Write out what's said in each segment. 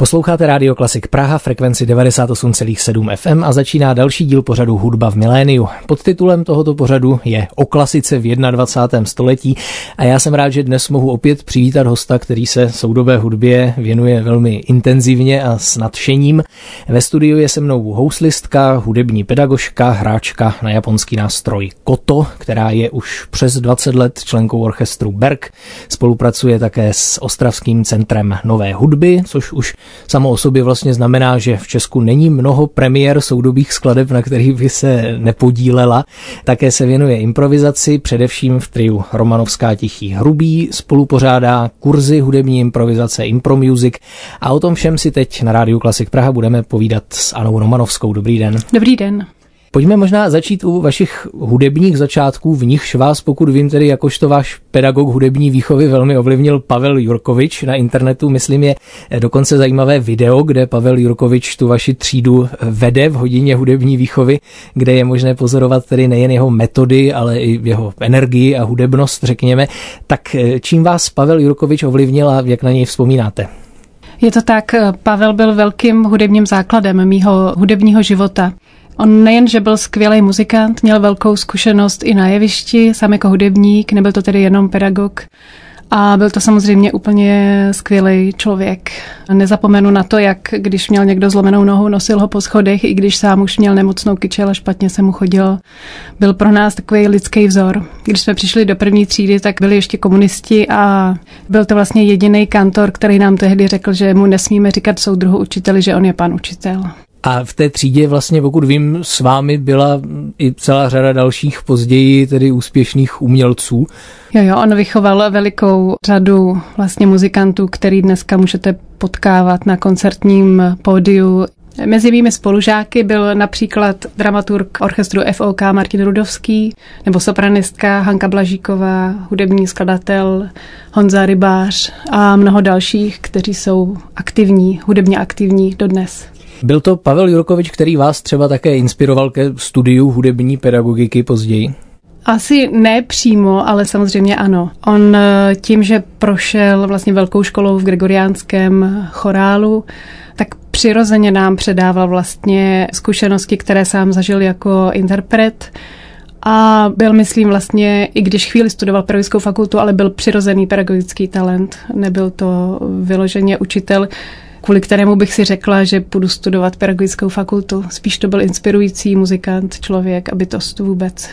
Posloucháte Rádio Klasik Praha, frekvenci 98,7 FM a začíná další díl pořadu Hudba v miléniu. Pod titulem tohoto pořadu je O klasice v 21. století a já jsem rád, že dnes mohu opět přivítat hosta, který se soudové hudbě věnuje velmi intenzivně a s nadšením. Ve studiu je se mnou houslistka, hudební pedagožka, hráčka na japonský nástroj Koto, která je už přes 20 let členkou orchestru Berg. Spolupracuje také s Ostravským centrem nové hudby, což už samo o sobě vlastně znamená, že v Česku není mnoho premiér soudobých skladeb, na kterých by se nepodílela. Také se věnuje improvizaci, především v triu Romanovská tichý hrubý, spolupořádá kurzy hudební improvizace Impro Music a o tom všem si teď na Rádiu Klasik Praha budeme povídat s Anou Romanovskou. Dobrý den. Dobrý den. Pojďme možná začít u vašich hudebních začátků, v nichž vás, pokud vím, tedy jakožto váš pedagog hudební výchovy velmi ovlivnil Pavel Jurkovič. Na internetu, myslím, je dokonce zajímavé video, kde Pavel Jurkovič tu vaši třídu vede v hodině hudební výchovy, kde je možné pozorovat tedy nejen jeho metody, ale i jeho energii a hudebnost, řekněme. Tak eh, čím vás Pavel Jurkovič ovlivnil a jak na něj vzpomínáte? Je to tak, Pavel byl velkým hudebním základem mýho hudebního života. On nejen, že byl skvělý muzikant, měl velkou zkušenost i na jevišti, sám jako hudebník, nebyl to tedy jenom pedagog. A byl to samozřejmě úplně skvělý člověk. Nezapomenu na to, jak když měl někdo zlomenou nohu, nosil ho po schodech, i když sám už měl nemocnou kyčel a špatně se mu chodil. Byl pro nás takový lidský vzor. Když jsme přišli do první třídy, tak byli ještě komunisti a byl to vlastně jediný kantor, který nám tehdy řekl, že mu nesmíme říkat soudruhu učiteli, že on je pan učitel. A v té třídě vlastně, pokud vím, s vámi byla i celá řada dalších později tedy úspěšných umělců. Jo, jo, on vychoval velikou řadu vlastně muzikantů, který dneska můžete potkávat na koncertním pódiu. Mezi mými spolužáky byl například dramaturg orchestru FOK Martin Rudovský, nebo sopranistka Hanka Blažíková, hudební skladatel Honza Rybář a mnoho dalších, kteří jsou aktivní, hudebně aktivní dodnes. Byl to Pavel Jurkovič, který vás třeba také inspiroval ke studiu hudební pedagogiky později? Asi ne přímo, ale samozřejmě ano. On eh, tím, že prošel vlastně velkou školou v gregoriánském chorálu, tak přirozeně nám předával vlastně zkušenosti, které sám zažil jako interpret. A byl, myslím, vlastně, i když chvíli studoval pedagogickou fakultu, ale byl přirozený pedagogický talent. Nebyl to vyloženě učitel, kvůli kterému bych si řekla, že půjdu studovat pedagogickou fakultu. Spíš to byl inspirující muzikant, člověk aby to vůbec.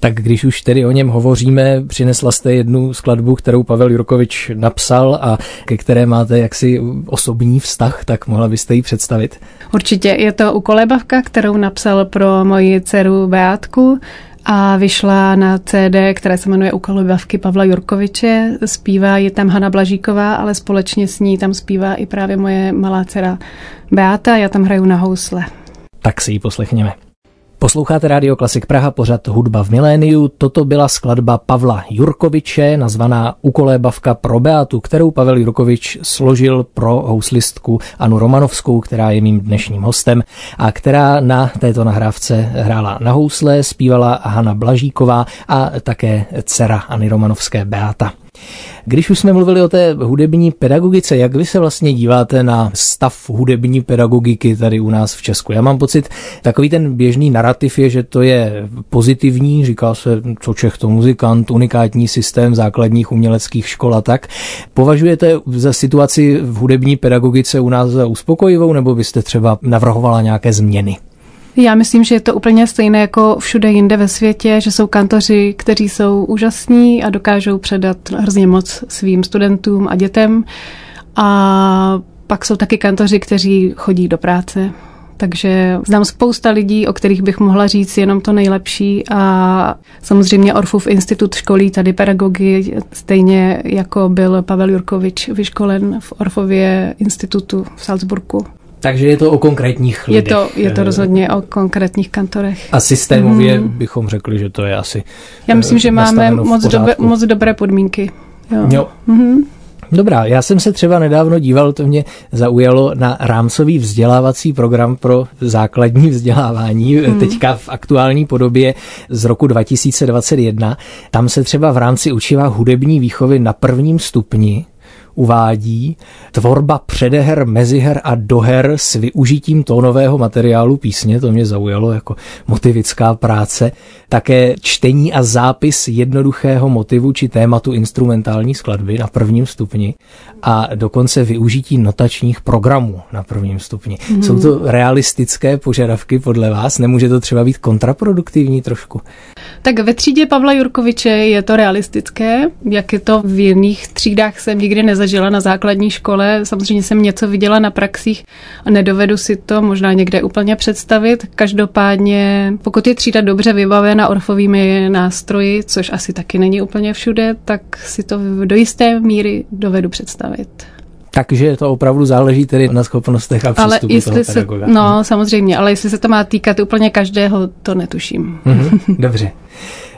Tak když už tedy o něm hovoříme, přinesla jste jednu skladbu, kterou Pavel Jurkovič napsal a ke které máte jaksi osobní vztah, tak mohla byste ji představit? Určitě, je to ukolébavka, kterou napsal pro moji dceru Beátku a vyšla na CD, které se jmenuje Ukalobavky Pavla Jurkoviče. Zpívá je tam Hana Blažíková, ale společně s ní tam zpívá i právě moje malá dcera Beata. Já tam hraju na housle. Tak si ji poslechněme. Posloucháte Radio Klasik Praha, pořad Hudba v miléniu. Toto byla skladba Pavla Jurkoviče, nazvaná Ukolébavka pro Beatu, kterou Pavel Jurkovič složil pro houslistku Anu Romanovskou, která je mým dnešním hostem a která na této nahrávce hrála na housle, zpívala Hanna Blažíková a také dceraAny Romanovské Beata. Když už jsme mluvili o té hudební pedagogice, jak vy se vlastně díváte na stav hudební pedagogiky tady u nás v Česku? Já mám pocit, takový ten běžný narrativ je, že to je pozitivní, říká se, co Čech to muzikant, unikátní systém základních uměleckých škol a tak. Považujete za situaci v hudební pedagogice u nás za uspokojivou, nebo byste třeba navrhovala nějaké změny? Já myslím, že je to úplně stejné jako všude jinde ve světě, že jsou kantoři, kteří jsou úžasní a dokážou předat hrozně moc svým studentům a dětem. A pak jsou taky kantoři, kteří chodí do práce. Takže znám spousta lidí, o kterých bych mohla říct jenom to nejlepší a samozřejmě Orfův institut školí tady pedagogy, stejně jako byl Pavel Jurkovič vyškolen v Orfově institutu v Salzburgu. Takže je to o konkrétních lidech. Je to, je to rozhodně o konkrétních kantorech. A systémově mm. bychom řekli, že to je asi Já myslím, že máme moc, dobe, moc dobré podmínky. Jo. jo. Mm-hmm. Dobrá, já jsem se třeba nedávno díval, to mě zaujalo na rámcový vzdělávací program pro základní vzdělávání, hmm. teďka v aktuální podobě z roku 2021. Tam se třeba v rámci učiva hudební výchovy na prvním stupni uvádí tvorba předeher, meziher a doher s využitím tónového materiálu písně, to mě zaujalo jako motivická práce, také čtení a zápis jednoduchého motivu či tématu instrumentální skladby na prvním stupni a dokonce využití notačních programů na prvním stupni. Mm. Jsou to realistické požadavky podle vás? Nemůže to třeba být kontraproduktivní trošku? Tak ve třídě Pavla Jurkoviče je to realistické, jak je to v jiných třídách jsem nikdy nezažila na základní škole. Samozřejmě jsem něco viděla na praxích a nedovedu si to možná někde úplně představit. Každopádně, pokud je třída dobře vybavena orfovými nástroji, což asi taky není úplně všude, tak si to do jisté míry dovedu představit. Takže to opravdu záleží tedy na schopnostech a přístupu ale jestli toho pedagoga. Se, no, samozřejmě, ale jestli se to má týkat úplně každého, to netuším. Mm-hmm, dobře.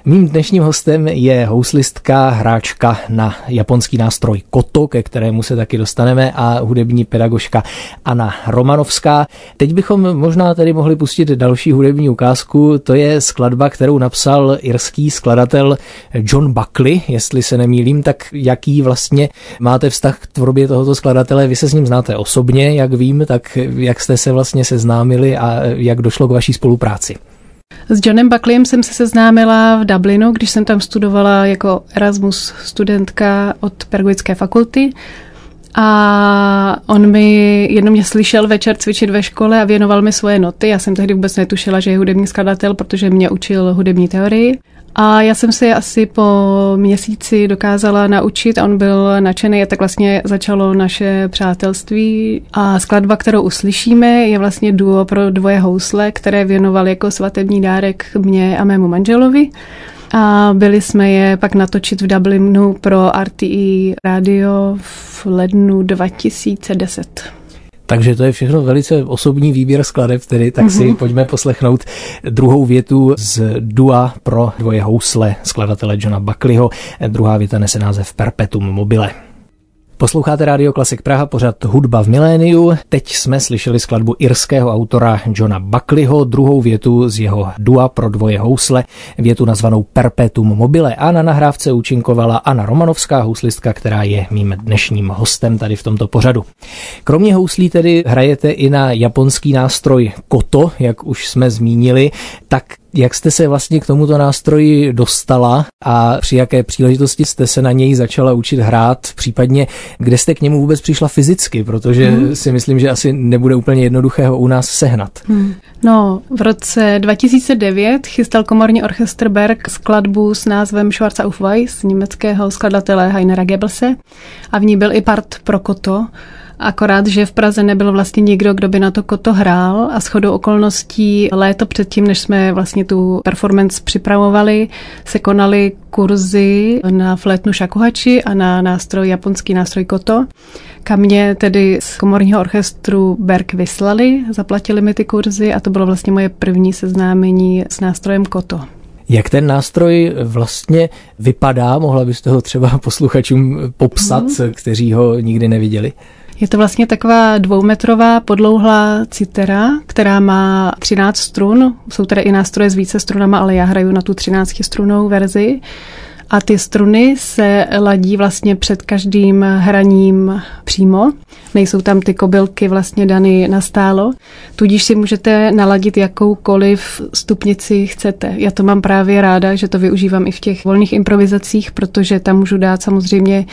Mým dnešním hostem je houslistka, hráčka na japonský nástroj koto, ke kterému se taky dostaneme, a hudební pedagožka Anna Romanovská. Teď bychom možná tady mohli pustit další hudební ukázku. To je skladba, kterou napsal irský skladatel John Buckley, jestli se nemýlím, tak jaký vlastně máte vztah k tvorbě tohoto skladatele? Vy se s ním znáte osobně, jak vím, tak jak jste se vlastně seznámili a jak došlo k vaší spolupráci? S Johnem Buckleyem jsem se seznámila v Dublinu, když jsem tam studovala jako Erasmus studentka od pedagogické fakulty. A on mi jednou mě slyšel večer cvičit ve škole a věnoval mi svoje noty. Já jsem tehdy vůbec netušila, že je hudební skladatel, protože mě učil hudební teorii. A já jsem se asi po měsíci dokázala naučit, on byl nadšený a tak vlastně začalo naše přátelství. A skladba, kterou uslyšíme, je vlastně duo pro dvoje housle, které věnoval jako svatební dárek mě a mému manželovi. A byli jsme je pak natočit v Dublinu pro RTE Radio v lednu 2010. Takže to je všechno velice osobní výběr skladeb, tedy tak si mm-hmm. pojďme poslechnout druhou větu z Dua pro dvoje housle skladatele Johna Buckleyho. Druhá věta nese název Perpetuum mobile. Posloucháte Radio Klasik Praha, pořad Hudba v miléniu. Teď jsme slyšeli skladbu irského autora Johna Buckleyho, druhou větu z jeho dua pro dvoje housle, větu nazvanou Perpetuum mobile a na nahrávce účinkovala Anna Romanovská, houslistka, která je mým dnešním hostem tady v tomto pořadu. Kromě houslí tedy hrajete i na japonský nástroj koto, jak už jsme zmínili, tak jak jste se vlastně k tomuto nástroji dostala a při jaké příležitosti jste se na něj začala učit hrát, případně kde jste k němu vůbec přišla fyzicky, protože hmm. si myslím, že asi nebude úplně jednoduché ho u nás sehnat. Hmm. No, v roce 2009 chystal komorní orchestr Berg skladbu s názvem Schwarza auf Weiß německého skladatele Heinera Goebbelse a v ní byl i part pro koto. Akorát, že v Praze nebyl vlastně nikdo, kdo by na to koto hrál a shodou okolností léto předtím, než jsme vlastně tu performance připravovali, se konaly kurzy na flétnu šakuhači a na nástroj, japonský nástroj koto, kam mě tedy z komorního orchestru Berg vyslali, zaplatili mi ty kurzy a to bylo vlastně moje první seznámení s nástrojem koto. Jak ten nástroj vlastně vypadá? Mohla byste ho třeba posluchačům popsat, hmm. kteří ho nikdy neviděli? Je to vlastně taková dvoumetrová podlouhlá citera, která má 13 strun. Jsou tady i nástroje s více strunama, ale já hraju na tu 13 strunou verzi. A ty struny se ladí vlastně před každým hraním přímo. Nejsou tam ty kobylky vlastně dany na stálo. Tudíž si můžete naladit jakoukoliv stupnici chcete. Já to mám právě ráda, že to využívám i v těch volných improvizacích, protože tam můžu dát samozřejmě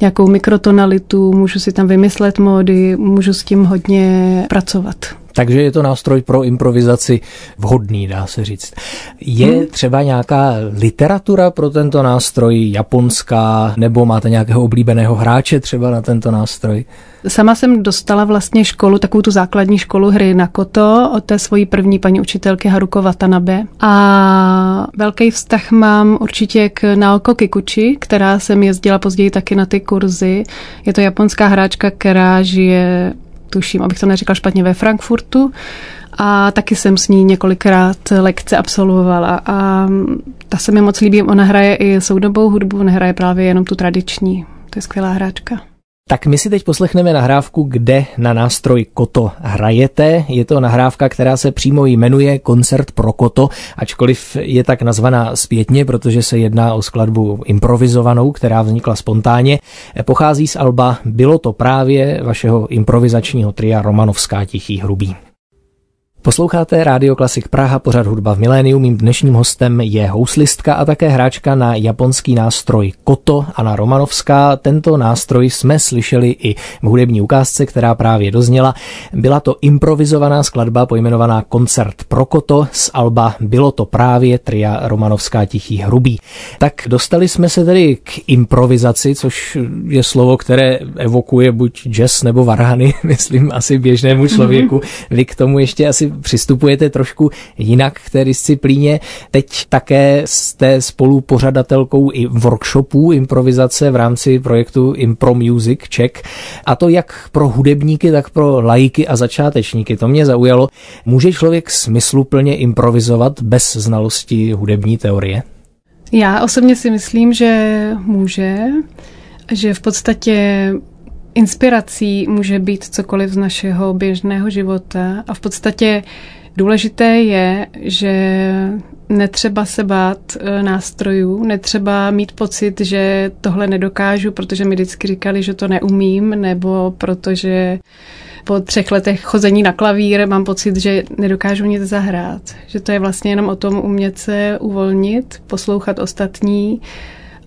nějakou mikrotonalitu, můžu si tam vymyslet módy, můžu s tím hodně pracovat. Takže je to nástroj pro improvizaci vhodný, dá se říct. Je hmm. třeba nějaká literatura pro tento nástroj, japonská, nebo máte nějakého oblíbeného hráče třeba na tento nástroj? Sama jsem dostala vlastně školu, takovou tu základní školu hry na koto od té svojí první paní učitelky Haruko Watanabe. A velký vztah mám určitě k Naoko Kikuchi, která jsem jezdila později taky na ty kurzy. Je to japonská hráčka, která žije tuším, abych to neříkal špatně, ve Frankfurtu a taky jsem s ní několikrát lekce absolvovala a ta se mi moc líbí, ona hraje i soudobou hudbu, nehraje právě jenom tu tradiční. To je skvělá hráčka. Tak my si teď poslechneme nahrávku, kde na nástroj Koto hrajete. Je to nahrávka, která se přímo jmenuje Koncert pro Koto, ačkoliv je tak nazvaná zpětně, protože se jedná o skladbu improvizovanou, která vznikla spontánně. Pochází z alba Bylo to právě vašeho improvizačního tria Romanovská Tichý hrubý. Posloucháte Rádio Klasik Praha, pořad hudba v miléniu. Mým dnešním hostem je houslistka a také hráčka na japonský nástroj Koto, Anna Romanovská. Tento nástroj jsme slyšeli i v hudební ukázce, která právě dozněla. Byla to improvizovaná skladba pojmenovaná Koncert pro Koto z alba Bylo to právě tria Romanovská Tichý hrubý. Tak dostali jsme se tedy k improvizaci, což je slovo, které evokuje buď jazz nebo varhany, myslím asi běžnému člověku. Vy k tomu ještě asi přistupujete trošku jinak k té disciplíně. Teď také jste spolupořadatelkou i workshopů improvizace v rámci projektu Impro Music Czech. A to jak pro hudebníky, tak pro lajky a začátečníky. To mě zaujalo. Může člověk smysluplně improvizovat bez znalosti hudební teorie? Já osobně si myslím, že může, že v podstatě Inspirací může být cokoliv z našeho běžného života a v podstatě důležité je, že netřeba se bát e, nástrojů, netřeba mít pocit, že tohle nedokážu, protože mi vždycky říkali, že to neumím, nebo protože po třech letech chození na klavír mám pocit, že nedokážu nic zahrát. Že to je vlastně jenom o tom umět se uvolnit, poslouchat ostatní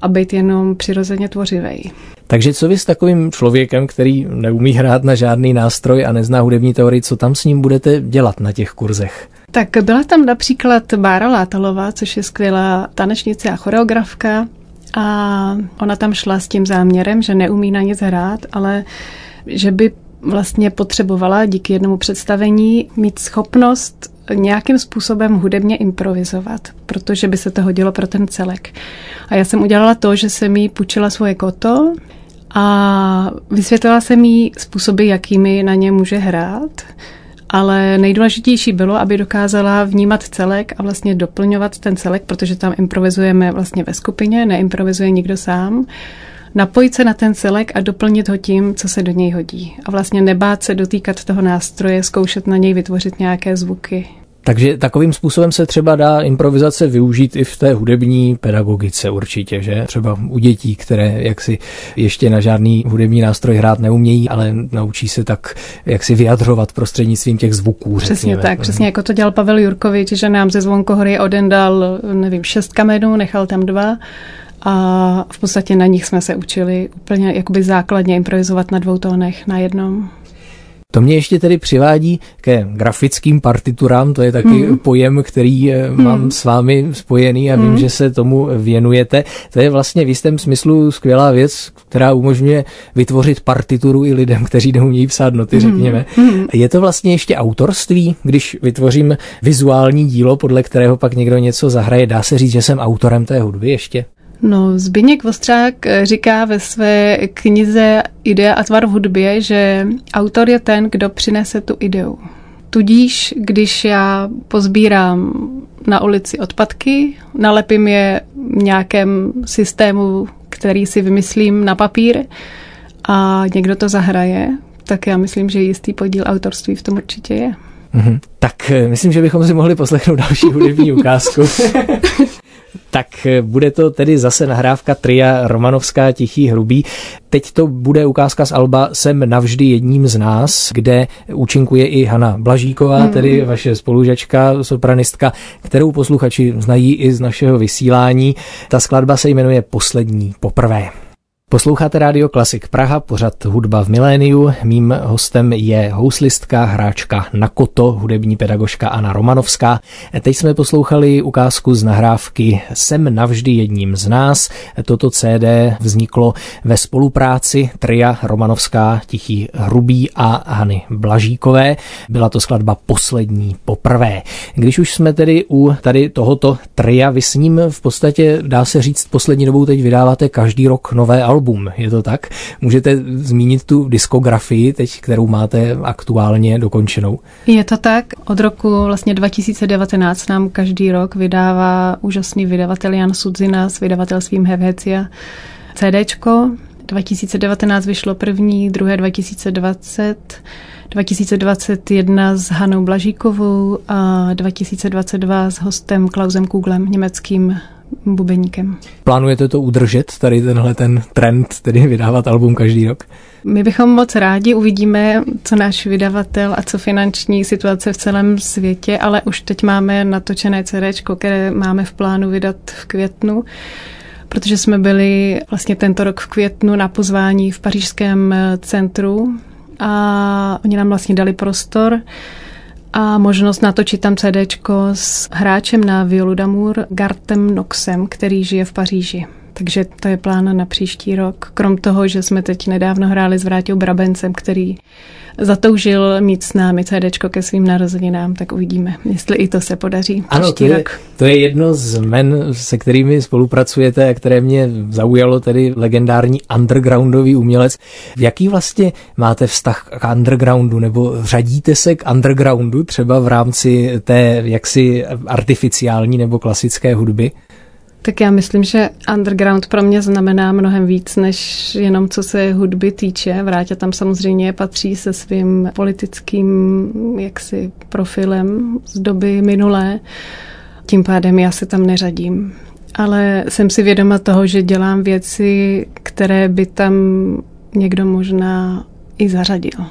a být jenom přirozeně tvořivej. Takže co vy s takovým člověkem, který neumí hrát na žádný nástroj a nezná hudební teorii, co tam s ním budete dělat na těch kurzech? Tak byla tam například Bára Látalová, což je skvělá tanečnice a choreografka. A ona tam šla s tím záměrem, že neumí na nic hrát, ale že by vlastně potřebovala díky jednomu představení mít schopnost nějakým způsobem hudebně improvizovat, protože by se to hodilo pro ten celek. A já jsem udělala to, že jsem jí půjčila svoje koto a vysvětlila jsem jí způsoby, jakými na ně může hrát. Ale nejdůležitější bylo, aby dokázala vnímat celek a vlastně doplňovat ten celek, protože tam improvizujeme vlastně ve skupině, neimprovizuje nikdo sám napojit se na ten celek a doplnit ho tím, co se do něj hodí. A vlastně nebát se dotýkat toho nástroje, zkoušet na něj vytvořit nějaké zvuky. Takže takovým způsobem se třeba dá improvizace využít i v té hudební pedagogice určitě, že? Třeba u dětí, které jaksi ještě na žádný hudební nástroj hrát neumějí, ale naučí se tak jak si vyjadřovat prostřednictvím těch zvuků. Přesně řekněme. tak, přesně jako to dělal Pavel Jurkovič, že nám ze Zvonkohory Oden dal, nevím, šest kamenů, nechal tam dva a v podstatě na nich jsme se učili úplně jakoby základně improvizovat na dvou tónech na jednom. To mě ještě tedy přivádí ke grafickým partiturám, to je taky mm. pojem, který mm. mám s vámi spojený a vím, mm. že se tomu věnujete. To je vlastně v jistém smyslu skvělá věc, která umožňuje vytvořit partituru i lidem, kteří neumějí psát noty, mm. řekněme. Mm. Je to vlastně ještě autorství, když vytvořím vizuální dílo, podle kterého pak někdo něco zahraje, dá se říct, že jsem autorem té hudby ještě? No, Zbigněk Vostřák eh, říká ve své knize Idea a tvar v hudbě, že autor je ten, kdo přinese tu ideu. Tudíž, když já pozbírám na ulici odpadky, nalepím je v nějakém systému, který si vymyslím na papír a někdo to zahraje, tak já myslím, že jistý podíl autorství v tom určitě je. Mm-hmm. Tak eh, myslím, že bychom si mohli poslechnout další hudební ukázku. tak eh, bude to tedy zase nahrávka tria Romanovská Tichý hrubý. Teď to bude ukázka z Alba Jsem navždy jedním z nás, kde účinkuje i Hana Blažíková, hmm. tedy vaše spolužačka, sopranistka, kterou posluchači znají i z našeho vysílání. Ta skladba se jmenuje Poslední poprvé. Posloucháte Radio Klasik Praha, pořad Hudba v miléniu. Mým hostem je houslistka, hráčka na koto, hudební pedagožka Anna Romanovská. Teď jsme poslouchali ukázku z nahrávky Jsem navždy jedním z nás. Toto CD vzniklo ve spolupráci tria Romanovská, Tichý Hrubý a Hany Blažíkové. Byla to skladba poslední poprvé. Když už jsme tedy u tady tohoto tria, vy s ním v podstatě, dá se říct, poslední dobou teď vydáváte každý rok nové album album, je to tak? Můžete zmínit tu diskografii teď, kterou máte aktuálně dokončenou? Je to tak. Od roku vlastně 2019 nám každý rok vydává úžasný vydavatel Jan Sudzina s vydavatelstvím Hevhecia CDčko 2019 vyšlo první, druhé 2020, 2021 s Hanou Blažíkovou a 2022 s hostem Klausem Kuglem, německým bubeníkem. Plánujete to udržet, tady tenhle ten trend, tedy vydávat album každý rok? My bychom moc rádi uvidíme, co náš vydavatel a co finanční situace v celém světě, ale už teď máme natočené CD, které máme v plánu vydat v květnu protože jsme byli vlastně tento rok v květnu na pozvání v pařížském centru a oni nám vlastně dali prostor a možnost natočit tam CD s hráčem na violu Damour Gartem Noxem, který žije v Paříži. Takže to je plán na příští rok. Krom toho, že jsme teď nedávno hráli s Vrátil Brabencem, který zatoužil mít s námi CD ke svým narozeninám, tak uvidíme, jestli i to se podaří. Ano, to je, rok. to je jedno z men, se kterými spolupracujete a které mě zaujalo, tedy legendární undergroundový umělec. Jaký vlastně máte vztah k undergroundu, nebo řadíte se k undergroundu třeba v rámci té jaksi artificiální nebo klasické hudby? Tak já myslím, že underground pro mě znamená mnohem víc, než jenom co se hudby týče. Vrátě tam samozřejmě patří se svým politickým jaksi profilem z doby minulé. Tím pádem já se tam neřadím. Ale jsem si vědoma toho, že dělám věci, které by tam někdo možná i zařadil.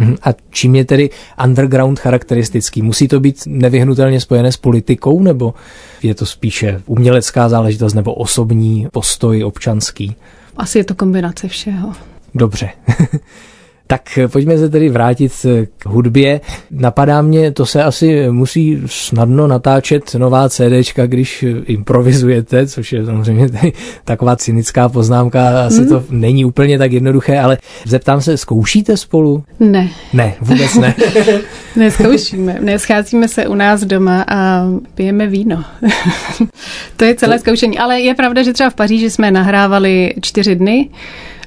Mhm. A čím je tedy underground charakteristický? Musí to být nevyhnutelně spojené s politikou, nebo je to spíše umělecká záležitost nebo osobní postoj občanský? Asi je to kombinace všeho. Dobře. Tak pojďme se tedy vrátit k hudbě. Napadá mě, to se asi musí snadno natáčet nová CDčka, když improvizujete, což je samozřejmě taková cynická poznámka, asi mm. to není úplně tak jednoduché, ale zeptám se, zkoušíte spolu? Ne. Ne, vůbec ne. Neskoušíme, nescházíme se u nás doma a pijeme víno. to je celé zkoušení, ale je pravda, že třeba v Paříži jsme nahrávali čtyři dny,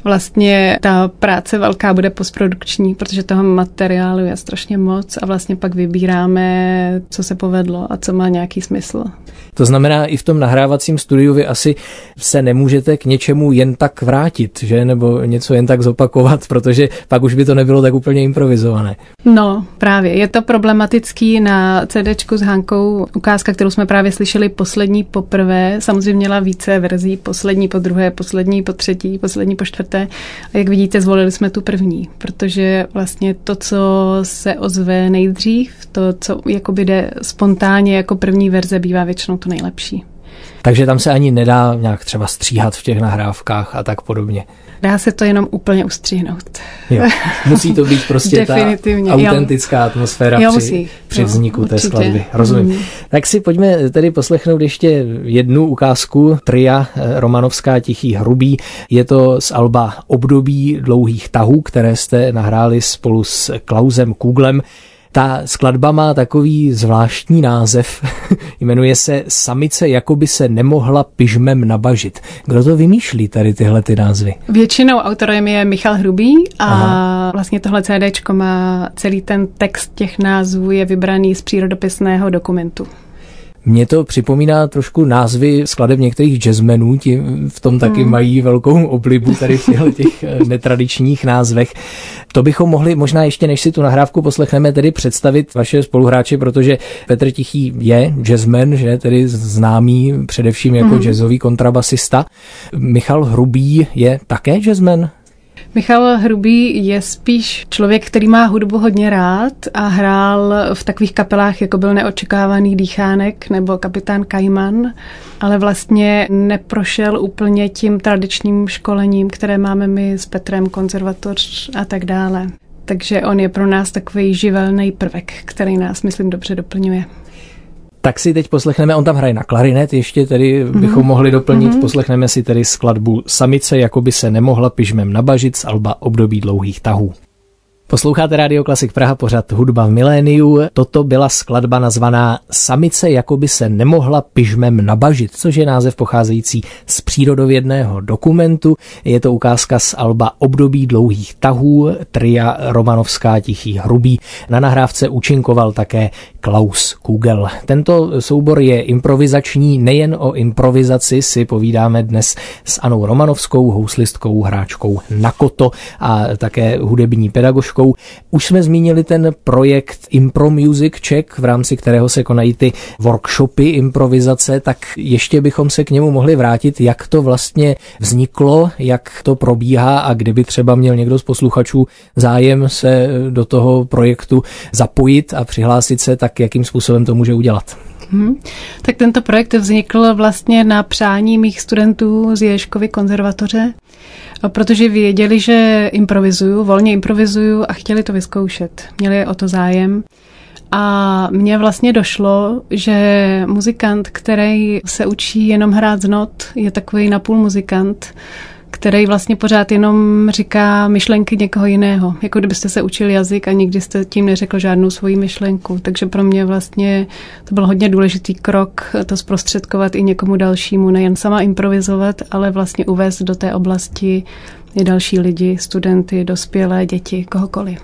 vlastně ta práce velká bude postprodukční, protože toho materiálu je strašně moc a vlastně pak vybíráme, co se povedlo a co má nějaký smysl. To znamená, i v tom nahrávacím studiu vy asi se nemůžete k něčemu jen tak vrátit, že? Nebo něco jen tak zopakovat, protože pak už by to nebylo tak úplně improvizované. No, právě. Je to problematický na CDčku s Hankou. Ukázka, kterou jsme právě slyšeli poslední poprvé, samozřejmě měla více verzí, poslední po druhé, poslední po třetí, poslední po čtvrté. A jak vidíte, zvolili jsme tu první, protože vlastně to, co se ozve nejdřív, to, co jakoby jde spontánně jako první verze, bývá většinou to nejlepší. Takže tam se ani nedá nějak třeba stříhat v těch nahrávkách a tak podobně. Dá se to jenom úplně ustřihnout. Jo. Musí to být prostě ta autentická jo. atmosféra jo, při, při vzniku jo, té určitě. skladby. Rozumím. Mm. Tak si pojďme tedy poslechnout ještě jednu ukázku tria eh, Romanovská Tichý hrubý. Je to z Alba Období dlouhých tahů, které jste nahráli spolu s Klausem Kuglem. Ta skladba má takový zvláštní název, jmenuje se Samice jakoby se nemohla pyžmem nabažit. Kdo to vymýšlí tady tyhle ty názvy? Většinou autorem je Michal Hrubý a Aha. vlastně tohle CD má celý ten text těch názvů je vybraný z přírodopisného dokumentu. Mně to připomíná trošku názvy skladeb některých jazzmenů, ti v tom taky hmm. mají velkou oblibu tady v těch eh, netradičních názvech. To bychom mohli možná ještě, než si tu nahrávku poslechneme, tedy představit vaše spoluhráče, protože Petr Tichý je jazzman, že tedy známý především jako hmm. jazzový kontrabasista. Michal Hrubý je také jazzman? Michal Hrubý je spíš člověk, který má hudbu hodně rád a hrál v takových kapelách, jako byl Neočekávaný dýchánek nebo Kapitán Kajman, ale vlastně neprošel úplně tím tradičním školením, které máme my s Petrem, konzervatoř a tak dále. Takže on je pro nás takový živelný prvek, který nás, myslím, dobře doplňuje. Tak si teď poslechneme, on tam hraje na klarinet, ještě tedy mm-hmm. bychom mohli doplnit, mm-hmm. poslechneme si tedy skladbu Samice, jako by se nemohla pyžmem nabažit z alba Období dlouhých tahů. Posloucháte Radio Klasik Praha, pořad hudba v miléniu. Toto byla skladba nazvaná Samice jakoby se nemohla pyžmem nabažit, což je název pocházející z přírodovědného dokumentu. Je to ukázka z alba Období dlouhých tahů, tria Romanovská Tichý hrubý. Na nahrávce účinkoval také Klaus Kugel. Tento soubor je improvizační, nejen o improvizaci si povídáme dnes s Anou Romanovskou, houslistkou, hráčkou na koto a také hudební pedagožkou. Už jsme zmínili ten projekt Impro Music Check, v rámci kterého se konají ty workshopy improvizace, tak ještě bychom se k němu mohli vrátit, jak to vlastně vzniklo, jak to probíhá a kdyby třeba měl někdo z posluchačů zájem se do toho projektu zapojit a přihlásit se, tak jakým způsobem to může udělat. Hmm. Tak tento projekt vznikl vlastně na přání mých studentů z Ježkovy konzervatoře, protože věděli, že improvizuju, volně improvizuju a chtěli to vyzkoušet. Měli o to zájem. A mně vlastně došlo, že muzikant, který se učí jenom hrát z not, je takový napůl muzikant, který vlastně pořád jenom říká myšlenky někoho jiného. Jako kdybyste se učil jazyk a nikdy jste tím neřekl žádnou svoji myšlenku. Takže pro mě vlastně to byl hodně důležitý krok to zprostředkovat i někomu dalšímu, nejen sama improvizovat, ale vlastně uvést do té oblasti i další lidi, studenty, dospělé, děti, kohokoliv.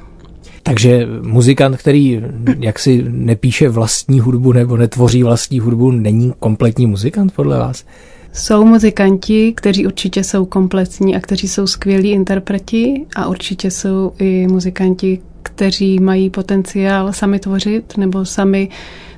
Takže muzikant, který jaksi nepíše vlastní hudbu nebo netvoří vlastní hudbu, není kompletní muzikant podle vás? Jsou muzikanti, kteří určitě jsou kompletní a kteří jsou skvělí interpreti a určitě jsou i muzikanti, kteří mají potenciál sami tvořit nebo sami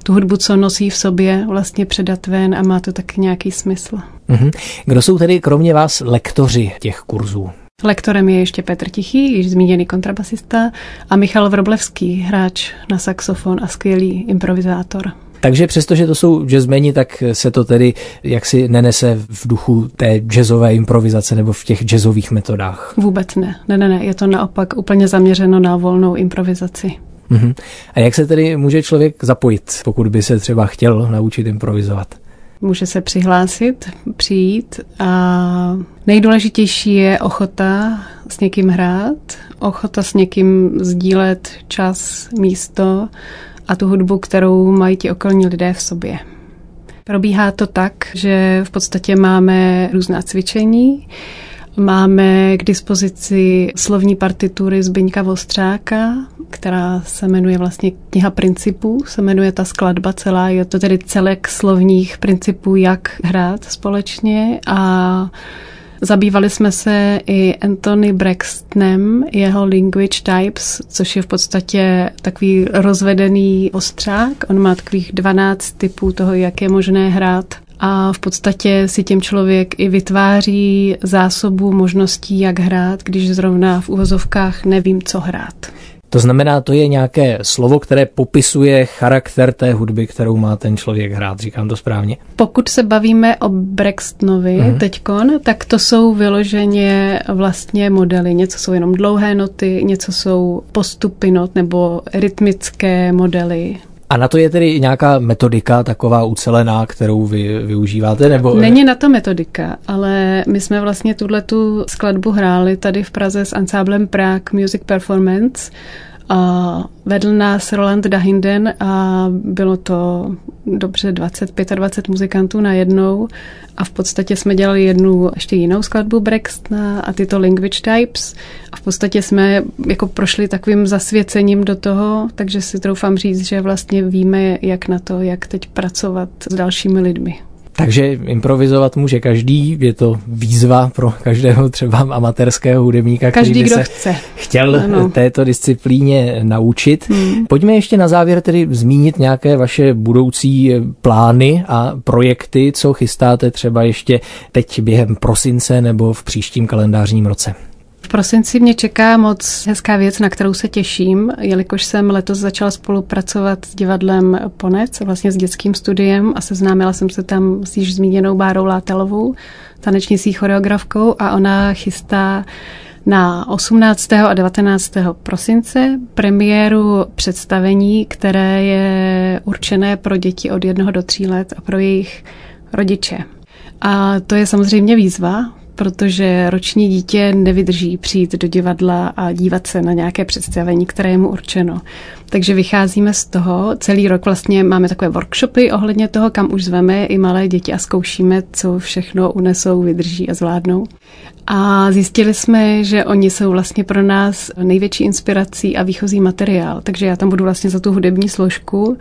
tu hudbu, co nosí v sobě, vlastně předat ven a má to taky nějaký smysl. Mm-hmm. Kdo jsou tedy kromě vás lektoři těch kurzů? Lektorem je ještě Petr Tichý, již zmíněný kontrabasista, a Michal Vroblevský, hráč na saxofon a skvělý improvizátor. Takže přestože to jsou jazzmeni, tak se to tedy jaksi nenese v duchu té jazzové improvizace nebo v těch jazzových metodách. Vůbec ne. Ne, ne, ne. Je to naopak úplně zaměřeno na volnou improvizaci. Uh-huh. A jak se tedy může člověk zapojit, pokud by se třeba chtěl naučit improvizovat? Může se přihlásit, přijít a nejdůležitější je ochota s někým hrát, ochota s někým sdílet čas, místo, a tu hudbu, kterou mají ti okolní lidé v sobě. Probíhá to tak, že v podstatě máme různá cvičení, Máme k dispozici slovní partitury Zbyňka Vostřáka, která se jmenuje vlastně kniha principů, se jmenuje ta skladba celá, je to tedy celek slovních principů, jak hrát společně. A Zabývali jsme se i Anthony Braxtonem, jeho Language Types, což je v podstatě takový rozvedený ostřák. On má takových 12 typů toho, jak je možné hrát a v podstatě si tím člověk i vytváří zásobu možností, jak hrát, když zrovna v uvozovkách nevím, co hrát. To znamená, to je nějaké slovo, které popisuje charakter té hudby, kterou má ten člověk hrát. Říkám to správně? Pokud se bavíme o Braxtonovi mm-hmm. teďkon, tak to jsou vyloženě vlastně modely. Něco jsou jenom dlouhé noty, něco jsou postupy not nebo rytmické modely. A na to je tedy nějaká metodika taková ucelená, kterou vy využíváte? Nebo... Není na to metodika, ale my jsme vlastně tuhle tu skladbu hráli tady v Praze s ansáblem Prague Music Performance a vedl nás Roland Dahinden a bylo to dobře 20-25 muzikantů na jednou a v podstatě jsme dělali jednu ještě jinou skladbu Brexna a tyto language types a v podstatě jsme jako prošli takovým zasvěcením do toho, takže si troufám říct, že vlastně víme, jak na to, jak teď pracovat s dalšími lidmi. Takže improvizovat může každý, je to výzva pro každého třeba amatérského hudebníka, každý, který by se chce. chtěl ano. této disciplíně naučit. Hmm. Pojďme ještě na závěr tedy zmínit nějaké vaše budoucí plány a projekty, co chystáte třeba ještě teď během prosince nebo v příštím kalendářním roce prosinci mě čeká moc hezká věc, na kterou se těším, jelikož jsem letos začala spolupracovat s divadlem Ponec, vlastně s dětským studiem a seznámila jsem se tam s již zmíněnou Bárou Látelovou, tanečnicí choreografkou a ona chystá na 18. a 19. prosince premiéru představení, které je určené pro děti od jednoho do tří let a pro jejich rodiče. A to je samozřejmě výzva, protože roční dítě nevydrží přijít do divadla a dívat se na nějaké představení, které je mu určeno. Takže vycházíme z toho, celý rok vlastně máme takové workshopy ohledně toho, kam už zveme i malé děti a zkoušíme, co všechno unesou, vydrží a zvládnou. A zjistili jsme, že oni jsou vlastně pro nás největší inspirací a výchozí materiál. Takže já tam budu vlastně za tu hudební složku.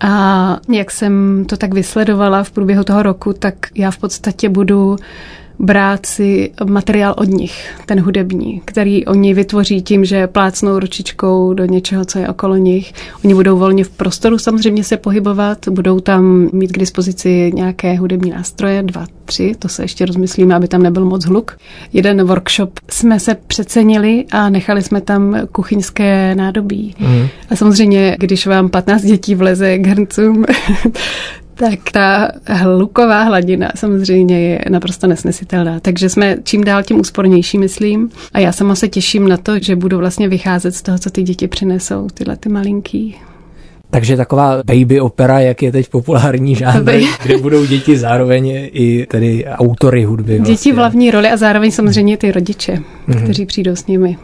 A jak jsem to tak vysledovala v průběhu toho roku, tak já v podstatě budu brát si materiál od nich, ten hudební, který oni vytvoří tím, že plácnou ručičkou do něčeho, co je okolo nich. Oni budou volně v prostoru samozřejmě se pohybovat, budou tam mít k dispozici nějaké hudební nástroje, dva, tři, to se ještě rozmyslíme, aby tam nebyl moc hluk. Jeden workshop jsme se přecenili a nechali jsme tam kuchyňské nádobí. Mm. A samozřejmě, když vám 15 dětí vleze k hrncům, tak ta hluková hladina samozřejmě je naprosto nesnesitelná. Takže jsme čím dál tím úspornější, myslím. A já sama se těším na to, že budu vlastně vycházet z toho, co ty děti přinesou, tyhle ty malinký. Takže taková baby opera, jak je teď populární žánr, kde budou děti zároveň i tedy autory hudby. Vlastně. Děti v hlavní roli a zároveň samozřejmě ty rodiče, mm-hmm. kteří přijdou s nimi.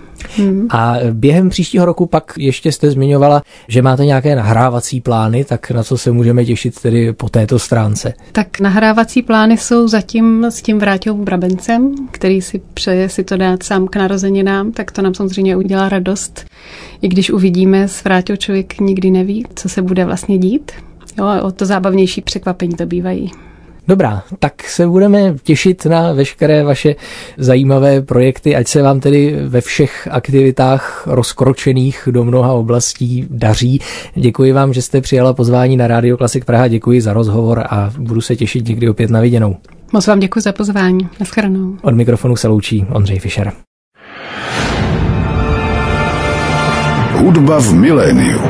A během příštího roku pak ještě jste zmiňovala, že máte nějaké nahrávací plány, tak na co se můžeme těšit tedy po této stránce? Tak nahrávací plány jsou zatím s tím Vráťou Brabencem, který si přeje si to dát sám k narozeninám, tak to nám samozřejmě udělá radost. I když uvidíme s Vráťou člověk nikdy neví, co se bude vlastně dít. Jo, o to zábavnější překvapení to bývají. Dobrá, tak se budeme těšit na veškeré vaše zajímavé projekty, ať se vám tedy ve všech aktivitách rozkročených do mnoha oblastí daří. Děkuji vám, že jste přijala pozvání na Radio Klasik Praha, děkuji za rozhovor a budu se těšit někdy opět na viděnou. Moc vám děkuji za pozvání. Naschledanou. Od mikrofonu se loučí Ondřej Fischer. Hudba v miléniu.